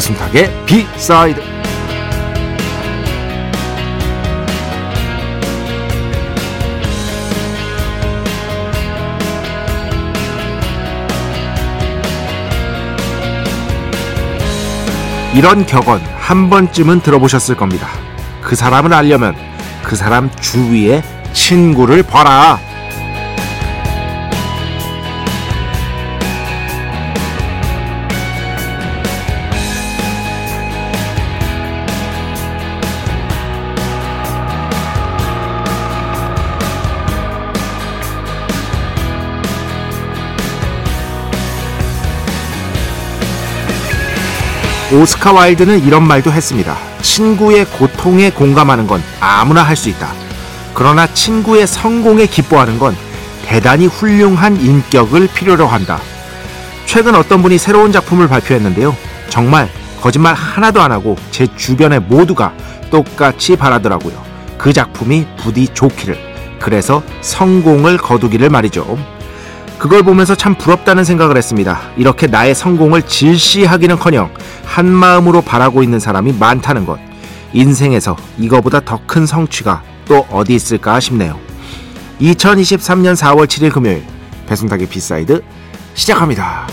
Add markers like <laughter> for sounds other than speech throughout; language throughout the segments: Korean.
배순탁의 비사이드 이런 격언 한 번쯤은 들어보셨을 겁니다. 그 사람을 알려면 그 사람 주위에 친구를 봐라. 오스카 와일드는 이런 말도 했습니다. 친구의 고통에 공감하는 건 아무나 할 수 있다. 그러나 친구의 성공에 기뻐하는 건 대단히 훌륭한 인격을 필요로 한다. 최근 어떤 분이 새로운 작품을 발표했는데요. 정말 거짓말 하나도 안 하고 제 주변의 모두가 똑같이 바라더라고요. 그 작품이 부디 좋기를. 그래서 성공을 거두기를 말이죠. 그걸 보면서 참 부럽다는 생각을 했습니다. 이렇게 나의 성공을 질시하기는커녕 한 마음으로 바라고 있는 사람이 많다는 것. 인생에서 이거보다 더 큰 성취가 또 어디 있을까 싶네요. 2023년 4월 7일 금요일 배순탁의 B side 시작합니다.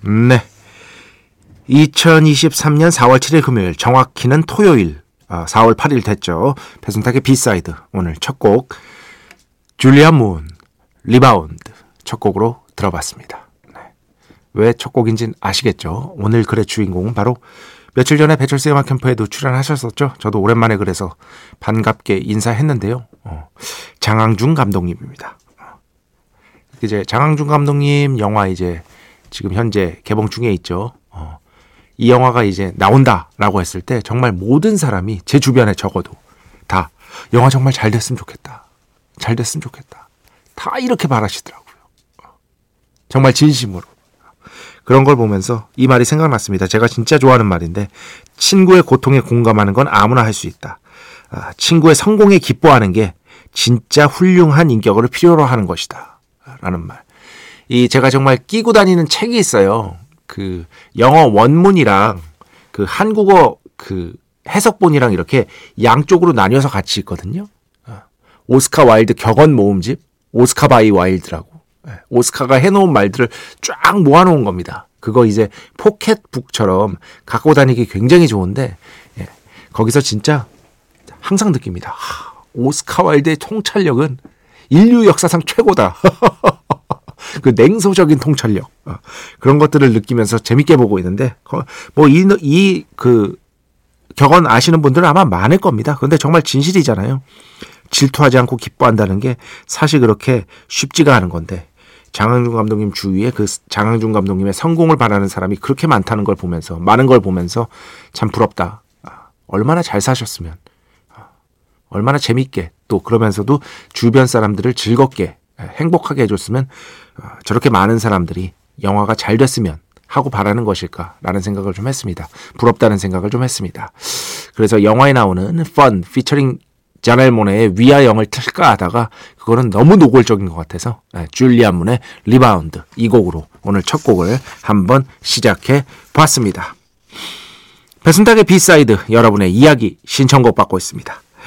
네. 2023년 4월 7일 금요일 정확히는 토요일 4월 아, 8일 됐죠. 배순탁의 B side 오늘 첫 곡 줄리안 문 리바운드 첫 곡으로 들어봤습니다. 네. 왜첫 곡인진 아시겠죠? 오늘 글의 주인공은 바로 며칠 전에 배철수 음악 캠프에도 출연하셨었죠. 저도 오랜만에 그래서 반갑게 인사했는데요. 어, 장항준 감독님입니다. 이제 장항준 감독님 영화 이제 지금 현재 개봉 중에 있죠. 어, 이 영화가 이제 나온다라고 했을 때 정말 모든 사람이 제 주변에 적어도 다 영화 정말 잘 됐으면 좋겠다. 잘 됐으면 좋겠다. 다 이렇게 바라시더라고요. 정말 진심으로. 그런 걸 보면서 이 말이 생각났습니다. 제가 진짜 좋아하는 말인데 친구의 고통에 공감하는 건 아무나 할 수 있다. 아, 친구의 성공에 기뻐하는 게 진짜 훌륭한 인격을 필요로 하는 것이다. 라는 말. 이 제가 정말 끼고 다니는 책이 있어요. 그 영어 원문이랑 그 한국어 그 해석본이랑 이렇게 양쪽으로 나뉘어서 같이 있거든요. 어. 오스카 와일드 격언 모음집 Oscar by Wilde라고 예, 오스카가 해놓은 말들을 쫙 모아놓은 겁니다. 그거 이제 포켓북처럼 갖고 다니기 굉장히 좋은데 예, 거기서 진짜 항상 느낍니다. 하, 오스카 와일드의 통찰력은 인류 역사상 최고다. <laughs> 그 냉소적인 통찰력 어, 그런 것들을 느끼면서 재밌게 보고 있는데 뭐 이 이 그 격언 아시는 분들은 아마 많을 겁니다. 그런데 정말 진실이잖아요. 질투하지 않고 기뻐한다는 게 사실 그렇게 쉽지가 않은 건데 장항준 감독님 주위에 그 장항준 감독님의 성공을 바라는 사람이 그렇게 많다는 걸 보면서 많은 걸 보면서 참 부럽다. 아, 얼마나 잘 사셨으면 아, 얼마나 재밌게 또 그러면서도 주변 사람들을 즐겁게 행복하게 해줬으면 어, 저렇게 많은 사람들이 영화가 잘 됐으면 하고 바라는 것일까라는 생각을 좀 했습니다. 부럽다는 생각을 좀 했습니다. 그래서 영화에 나오는 Fun featuring 자넬 모네의 We Are Young을 틀까 하다가 그거는 너무 노골적인 것 같아서 네, 줄리안 문의 리바운드 이 곡으로 오늘 첫 곡을 한번 시작해 봤습니다. 배순탁의 B side 여러분의 이야기 신청곡 받고 있습니다.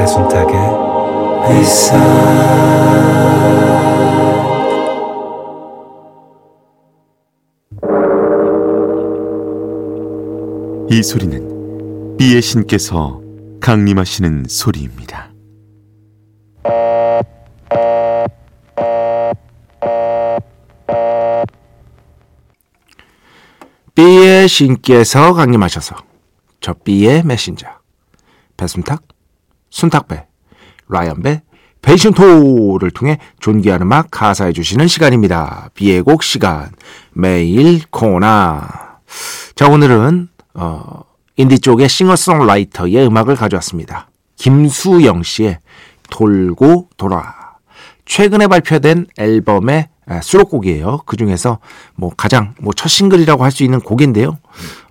배순탁의 회사 이 소리는 B의 신께서 강림하시는 소리입니다. B의 신께서 강림하셔서 저 B의 메신저 배순탁, 순탁배, 라이언배, 베이션토를 통해 존귀한 음악 가사해 주시는 시간입니다. B의 곡 시간 매일 코나 자 오늘은 어, 인디 쪽의 싱어송라이터의 음악을 가져왔습니다. 김수영 씨의 돌고 돌아 최근에 발표된 앨범의 아, 수록곡이에요. 그 중에서 뭐 가장 뭐 첫 싱글이라고 할 수 있는 곡인데요.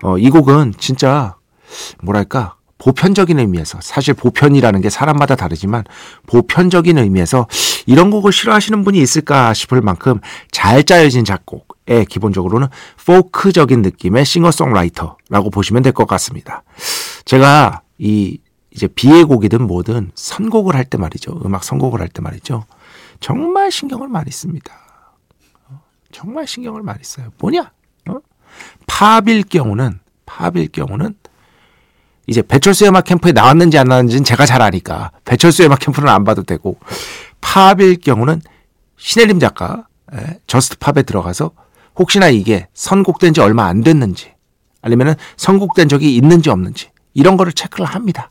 어, 이 곡은 진짜 뭐랄까 보편적인 의미에서 사실 보편이라는 게 사람마다 다르지만 보편적인 의미에서 이런 곡을 싫어하시는 분이 있을까 싶을 만큼 잘 짜여진 작곡에 기본적으로는 포크적인 느낌의 싱어송라이터라고 보시면 될 것 같습니다. 제가 이 이제 B의 곡이든 뭐든 선곡을 할 때 말이죠. 음악 선곡을 할 때 말이죠. 정말 신경을 많이 씁니다. 정말 신경을 많이 써요. 뭐냐? 어? 팝일 경우는 팝일 경우는 이제 배철수 음악 캠프에 나왔는지 안 나왔는지는 제가 잘 아니까 배철수 음악 캠프는 안 봐도 되고 팝일 경우는 신혜림 작가 예, Just Pop에 들어가서 혹시나 이게 선곡된 지 얼마 안 됐는지 아니면은 선곡된 적이 있는지 없는지 이런 거를 체크를 합니다.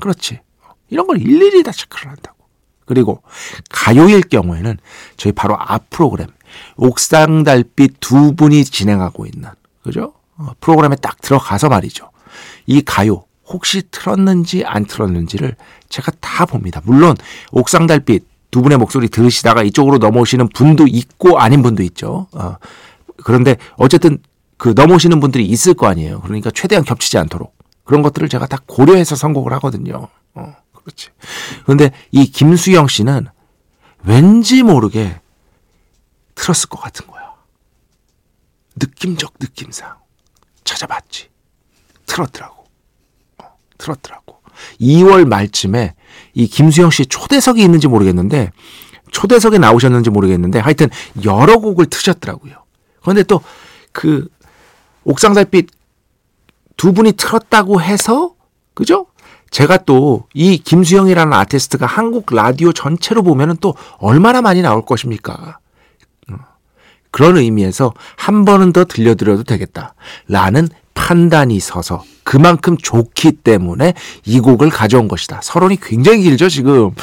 그렇지. 이런 걸 일일이 다 체크를 한다고. 그리고 가요일 경우에는 저희 바로 앞 프로그램 옥상 달빛 두 분이 진행하고 있는 그죠? 어, 프로그램에 딱 들어가서 말이죠. 이 가요 혹시 틀었는지 안 틀었는지를 제가 다 봅니다. 물론 옥상 달빛 두 분의 목소리 들으시다가 이쪽으로 넘어오시는 분도 있고 아닌 분도 있죠. 어, 그런데 어쨌든 그 넘어오시는 분들이 있을 거 아니에요. 그러니까 최대한 겹치지 않도록 그런 것들을 제가 다 고려해서 선곡을 하거든요. 어, 그렇지. 그런데 이 김수영 씨는 왠지 모르게 틀었을 것 같은 거야. 느낌적 느낌상 찾아봤지. 틀었더라고. 어, 틀었더라고. 2월 말쯤에 이 김수영 씨 초대석이 있는지 모르겠는데 초대석에 나오셨는지 모르겠는데 하여튼 여러 곡을 트셨더라고요. 그런데 또 그 옥상 달빛 두 분이 틀었다고 해서 그죠? 제가 또 이 김수영이라는 아티스트가 한국 라디오 전체로 보면은 또 얼마나 많이 나올 것입니까? 어, 그런 의미에서 한 번은 더 들려드려도 되겠다. 라는 판단이 서서 그만큼 좋기 때문에 이 곡을 가져온 것이다. 서론이 굉장히 길죠, 지금. <laughs>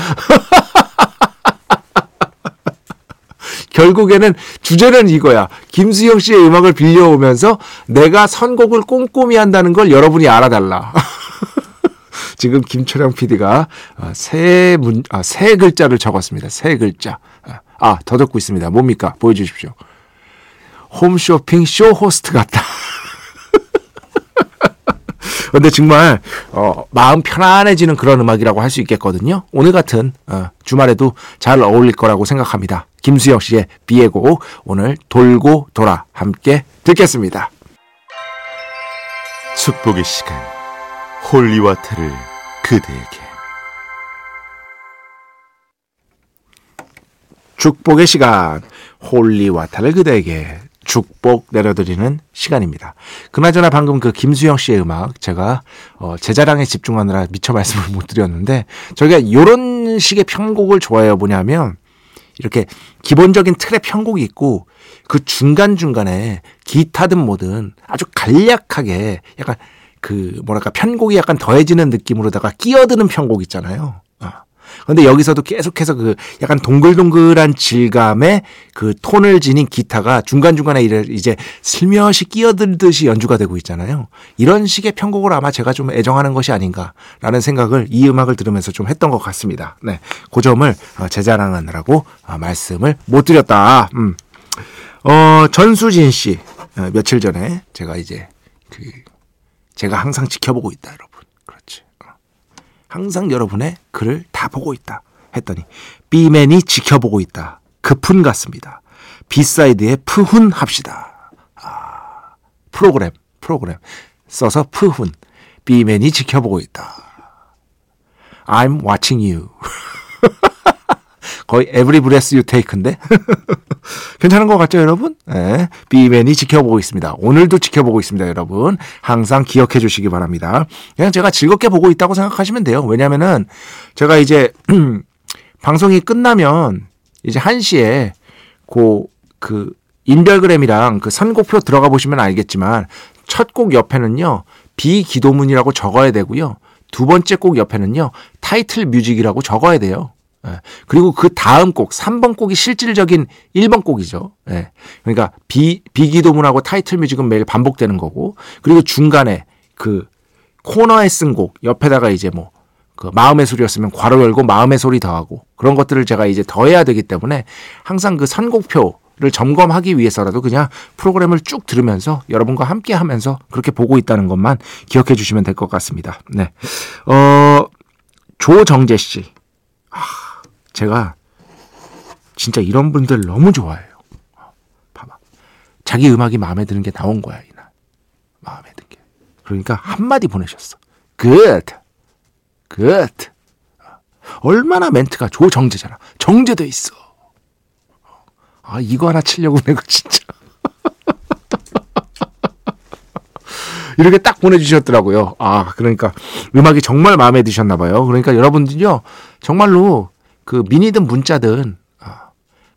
결국에는 주제는 이거야. 김수영 씨의 음악을 빌려오면서 내가 선곡을 꼼꼼히 한다는 걸 여러분이 알아달라. <laughs> 지금 김철영 PD가 어, 세 문, 아, 세 글자를 적었습니다. 세 글자. 아, 더 적고 있습니다. 뭡니까? 보여주십시오. 홈쇼핑 쇼 호스트 같다. <laughs> 근데 정말 어, 마음 편안해지는 그런 음악이라고 할 수 있겠거든요. 오늘 같은 어, 주말에도 잘 어울릴 거라고 생각합니다. 김수영 씨의 곡 오늘 돌고 돌아 함께 듣겠습니다. 축복의 시간 holy water를 그대에게 축복의 시간 holy water를 그대에게 축복 내려드리는 시간입니다. 그나저나 방금 그 김수영 씨의 음악 제가 어, 제 자랑에 집중하느라 미처 말씀을 못 드렸는데 저희가 이런 식의 편곡을 좋아해요. 뭐냐면 이렇게 기본적인 틀의 편곡이 있고 그 중간중간에 기타든 뭐든 아주 간략하게 약간 그 뭐랄까 편곡이 약간 더해지는 느낌으로다가 끼어드는 편곡 있잖아요. 어. 그런데 여기서도 계속해서 그 약간 동글동글한 질감의 그 톤을 지닌 기타가 중간중간에 이제 슬며시 끼어들듯이 연주가 되고 있잖아요. 이런 식의 편곡을 아마 제가 좀 애정하는 것이 아닌가라는 생각을 이 음악을 들으면서 좀 했던 것 같습니다. 네. 그 점을 어, 재자랑하느라고 어, 말씀을 못 드렸다. 음. 어, 전수진 씨. 어, 며칠 전에 제가 이제 그 제가 항상 지켜보고 있다, 여러분. 항상 여러분의 글을 다 보고 있다. 했더니 B맨이 지켜보고 있다. 급훈 같습니다. 비사이드에 푸훈 합시다. 아, 프로그램, 프로그램. 써서 푸훈. B맨이 지켜보고 있다. I'm watching you. <laughs> 거의 every breath you take인데 <laughs> 괜찮은 것 같죠 여러분? 네, 비맨이 지켜보고 있습니다. 오늘도 지켜보고 있습니다 여러분. 항상 기억해 주시기 바랍니다. 그냥 제가 즐겁게 보고 있다고 생각하시면 돼요. 왜냐면은 제가 이제 <clears throat> 방송이 끝나면 이제 1시에 그, 그 인별그램이랑 그 선곡표 들어가 보시면 알겠지만 첫 곡 옆에는요 비기도문이라고 적어야 되고요. 두 번째 곡 옆에는요 타이틀 뮤직이라고 적어야 돼요. 예. 그리고 그 다음 곡, 3번 곡이 실질적인 1번 곡이죠. 예. 그러니까 비, 비기도문하고 타이틀 뮤직은 매일 반복되는 거고, 그리고 중간에 그 코너에 쓴 곡, 옆에다가 이제 뭐, 그 마음의 소리였으면 괄호 열고 마음의 소리 더하고, 그런 것들을 제가 이제 더해야 되기 때문에 항상 그 선곡표 를 점검하기 위해서라도 그냥 프로그램을 쭉 들으면서 여러분과 함께 하면서 그렇게 보고 있다는 것만 기억해 주시면 될 것 같습니다. 네. 어, 조정재 씨. 아, 제가 진짜 이런 분들 너무 좋아해요. 봐봐. 자기 음악이 마음에 드는 게 나온 거야, 이날. 마음에 든 게. 그러니까 한마디 보내셨어. good. good. 얼마나 멘트가 조정제잖아. 정제돼 있어. 아, 이거 하나 치려고 내가 진짜. <laughs> 이렇게 딱 보내주셨더라고요. 아, 그러니까 음악이 정말 마음에 드셨나 봐요. 그러니까 여러분들요, 정말로 그 미니든 문자든 아,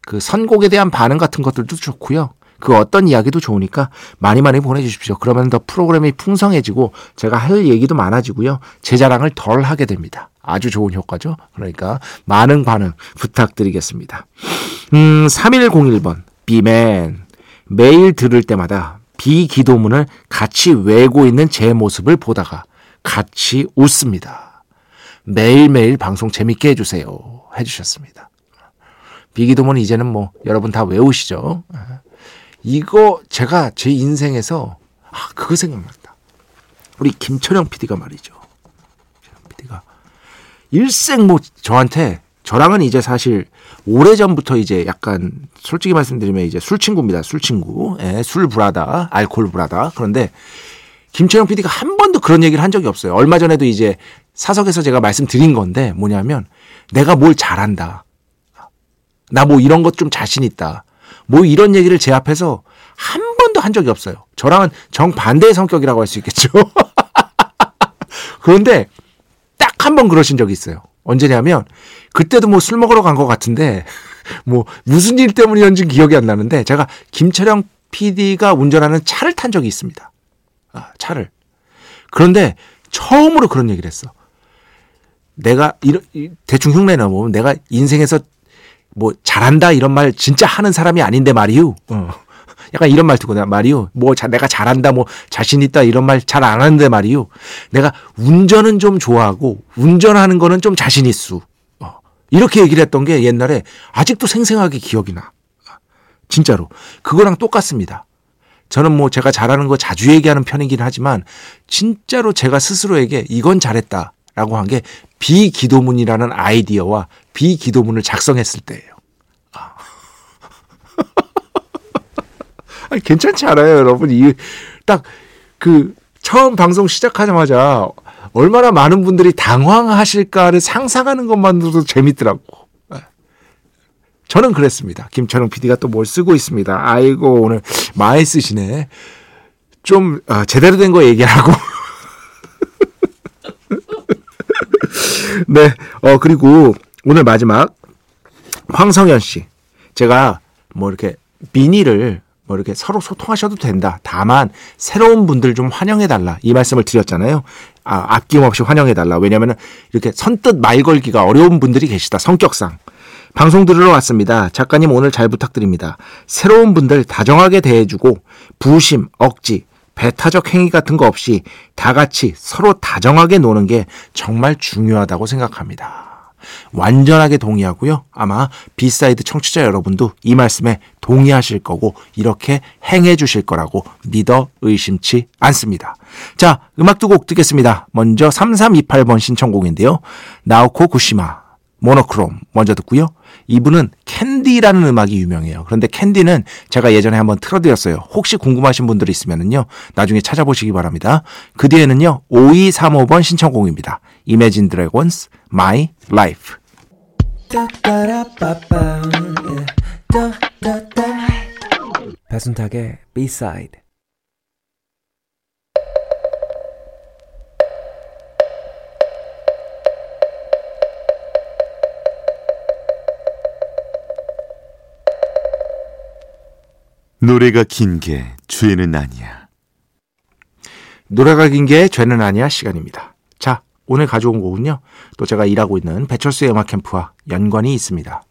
그 선곡에 대한 반응 같은 것들도 좋고요. 그 어떤 이야기도 좋으니까 많이 많이 보내주십시오. 그러면 더 프로그램이 풍성해지고 제가 할 얘기도 많아지고요. 제 자랑을 덜 하게 됩니다. 아주 좋은 효과죠. 그러니까 많은 반응 부탁드리겠습니다. 음, 3101번 비맨 매일 들을 때마다 비기도문을 같이 외고 있는 제 모습을 보다가 같이 웃습니다. 매일매일 방송 재밌게 해주세요. 해주셨습니다. 비기도문 이제는 뭐 여러분 다 외우시죠. 이거 제가 제 인생에서 아 그거 생각난다. 우리 김철영 PD가 말이죠. PD가 일생 뭐 저한테 저랑은 이제 사실 오래 전부터 이제 약간 솔직히 말씀드리면 이제 술 친구입니다. 술 친구, 예, 술 브라다, 알콜 브라다. 그런데 김철영 PD가 한 번도 그런 얘기를 한 적이 없어요. 얼마 전에도 이제 사석에서 제가 말씀드린 건데 뭐냐면 내가 뭘 잘한다. 나 뭐 이런 것 좀 자신 있다. 뭐 이런 얘기를 제 앞에서 한 번도 한 적이 없어요. 저랑은 정반대의 성격이라고 할 수 있겠죠. <laughs> 그런데 딱 한 번 그러신 적이 있어요. 언제냐면 그때도 뭐 술 먹으러 간 것 같은데 <laughs> 뭐 무슨 일 때문이었는지 기억이 안 나는데 제가 김철영 PD가 운전하는 차를 탄 적이 있습니다. 아, 차를. 그런데 처음으로 그런 얘기를 했어. 내가 이런 대충 흉내 내보면 내가 인생에서 뭐 잘한다 이런 말 진짜 하는 사람이 아닌데 말이유. 어. <laughs> 약간 이런 말 듣고 내가 말이요. 뭐 자, 내가 잘한다 뭐 자신 있다 이런 말 잘 안 하는데 말이요. 내가 운전은 좀 좋아하고 운전하는 거는 좀 자신 있수. 어. 이렇게 얘기를 했던 게 옛날에 아직도 생생하게 기억이 나. 진짜로. 그거랑 똑같습니다. 저는 뭐 제가 잘하는 거 자주 얘기하는 편이긴 하지만 진짜로 제가 스스로에게 이건 잘했다. 라고 한 게 비기도문이라는 아이디어와 비기도문을 작성했을 때예요. 아. <laughs> 아니, 괜찮지 않아요, 여러분? 이, 딱, 그, 처음 방송 시작하자마자 얼마나 많은 분들이 당황하실까를 상상하는 것만으로도 재밌더라고. 예. 저는 그랬습니다. 김철웅 PD가 또 뭘 쓰고 있습니다. 아이고, 오늘 많이 쓰시네. 좀, 아, 제대로 된 거 얘기하고. <laughs> <laughs> 네. 어, 그리고 오늘 마지막 황성현 씨. 제가 뭐 이렇게 비니를 뭐 이렇게 서로 소통하셔도 된다. 다만 새로운 분들 좀 환영해 달라. 이 말씀을 드렸잖아요. 아, 아낌없이 환영해 달라. 왜냐면은 이렇게 선뜻 말 걸기가 어려운 분들이 계시다. 성격상. 방송 들으러 왔습니다. 작가님 오늘 잘 부탁드립니다. 새로운 분들 다정하게 대해주고 부심, 억지, 배타적 행위 같은 거 없이 다 같이 서로 다정하게 노는 게 정말 중요하다고 생각합니다. 완전하게 동의하고요. 아마 B side 청취자 여러분도 이 말씀에 동의하실 거고 이렇게 행해 주실 거라고 믿어 의심치 않습니다. 자, 음악 두 곡 듣겠습니다. 먼저 3328번 신청곡인데요. 나오코 구시마 모노크롬 먼저 듣고요. 이분은 캔디라는 음악이 유명해요. 그런데 캔디는 제가 예전에 한번 틀어드렸어요. 혹시 궁금하신 분들 있으면은요. 나중에 찾아보시기 바랍니다. 그 뒤에는요. 5235번 신청곡입니다. Imagine Dragons My Life. 배순탁의 B-side 노래가 긴 게 죄는 아니야. 노래가 긴 게 죄는 아니야 시간입니다. 자, 오늘 가져온 곡은요. 또 제가 일하고 있는 배철수의 음악 캠프와 연관이 있습니다.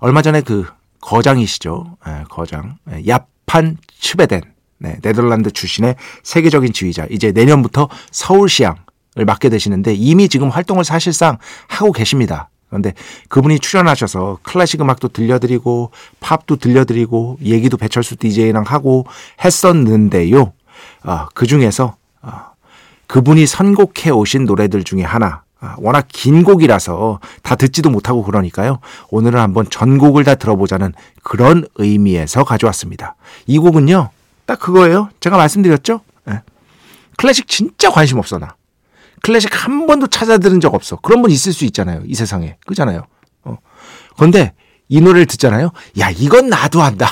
얼마 전에 그 거장이시죠. 예, 거장. 예, 야판 츠베덴. 네, 네덜란드 출신의 세계적인 지휘자. 이제 내년부터 서울시장을 맡게 되시는데 이미 지금 활동을 사실상 하고 계십니다. 그런데 그분이 출연하셔서 클래식 음악도 들려드리고 팝도 들려드리고 얘기도 배철수 DJ랑 하고 했었는데요. 아, 그 중에서 아, 그분이 선곡해 오신 노래들 중에 하나 아, 워낙 긴 곡이라서 다 듣지도 못하고 그러니까요. 오늘은 한번 전곡을 다 들어보자는 그런 의미에서 가져왔습니다. 이 곡은요. 딱 그거예요. 제가 말씀드렸죠. 예. 클래식 진짜 관심 없어 나. 클래식 한 번도 찾아 들은 적 없어. 그런 분 있을 수 있잖아요. 이 세상에. 그잖아요. 어. 그런데 이 노래를 듣잖아요. 야, 이건 나도 안다.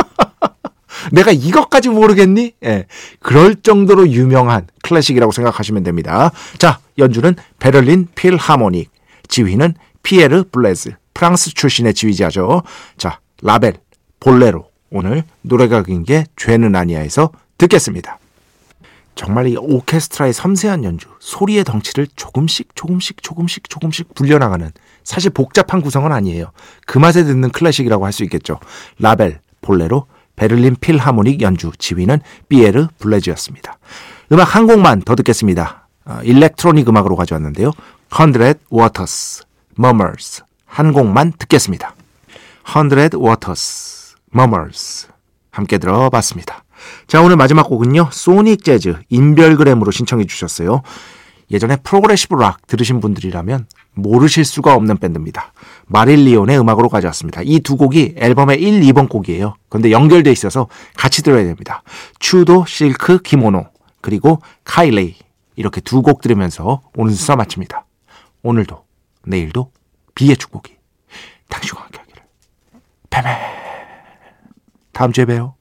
<laughs> 내가 이것까지 모르겠니? 예. 그럴 정도로 유명한 클래식이라고 생각하시면 됩니다. 자, 연주는 베를린 필하모닉. 지휘는 피에르 블레즈. 프랑스 출신의 지휘자죠. 자, 라벨, 볼레로. 오늘 노래가 긴 게 죄는 아니야에서 듣겠습니다. 정말 이 오케스트라의 섬세한 연주, 소리의 덩치를 조금씩 조금씩 조금씩 조금씩 불려나가는 사실 복잡한 구성은 아니에요. 그 맛에 듣는 클래식이라고 할 수 있겠죠. 라벨, 볼레로, 베를린 필하모닉 연주, 지휘는 피에르 블레즈였습니다. 음악 한 곡만 더 듣겠습니다. 어, 일렉트로닉 음악으로 가져왔는데요. Hundred Waters, Murmurs 한 곡만 듣겠습니다. Hundred Waters, Murmurs 함께 들어봤습니다. 자, 오늘 마지막 곡은요. 소닉 재즈 인별그램으로 신청해 주셨어요. 예전에 프로그레시브 락 들으신 분들이라면 모르실 수가 없는 밴드입니다. 마릴리온의 음악으로 가져왔습니다. 이 두 곡이 앨범의 1, 2번 곡이에요. 그런데 연결돼 있어서 같이 들어야 됩니다. Pseudo Silk Kimono 그리고 Kayleigh 이렇게 두 곡 들으면서 오늘 수사 마칩니다. 오늘도 내일도 B의 축복이 당신과 함께하기를. B멘 다음 주에 봬요.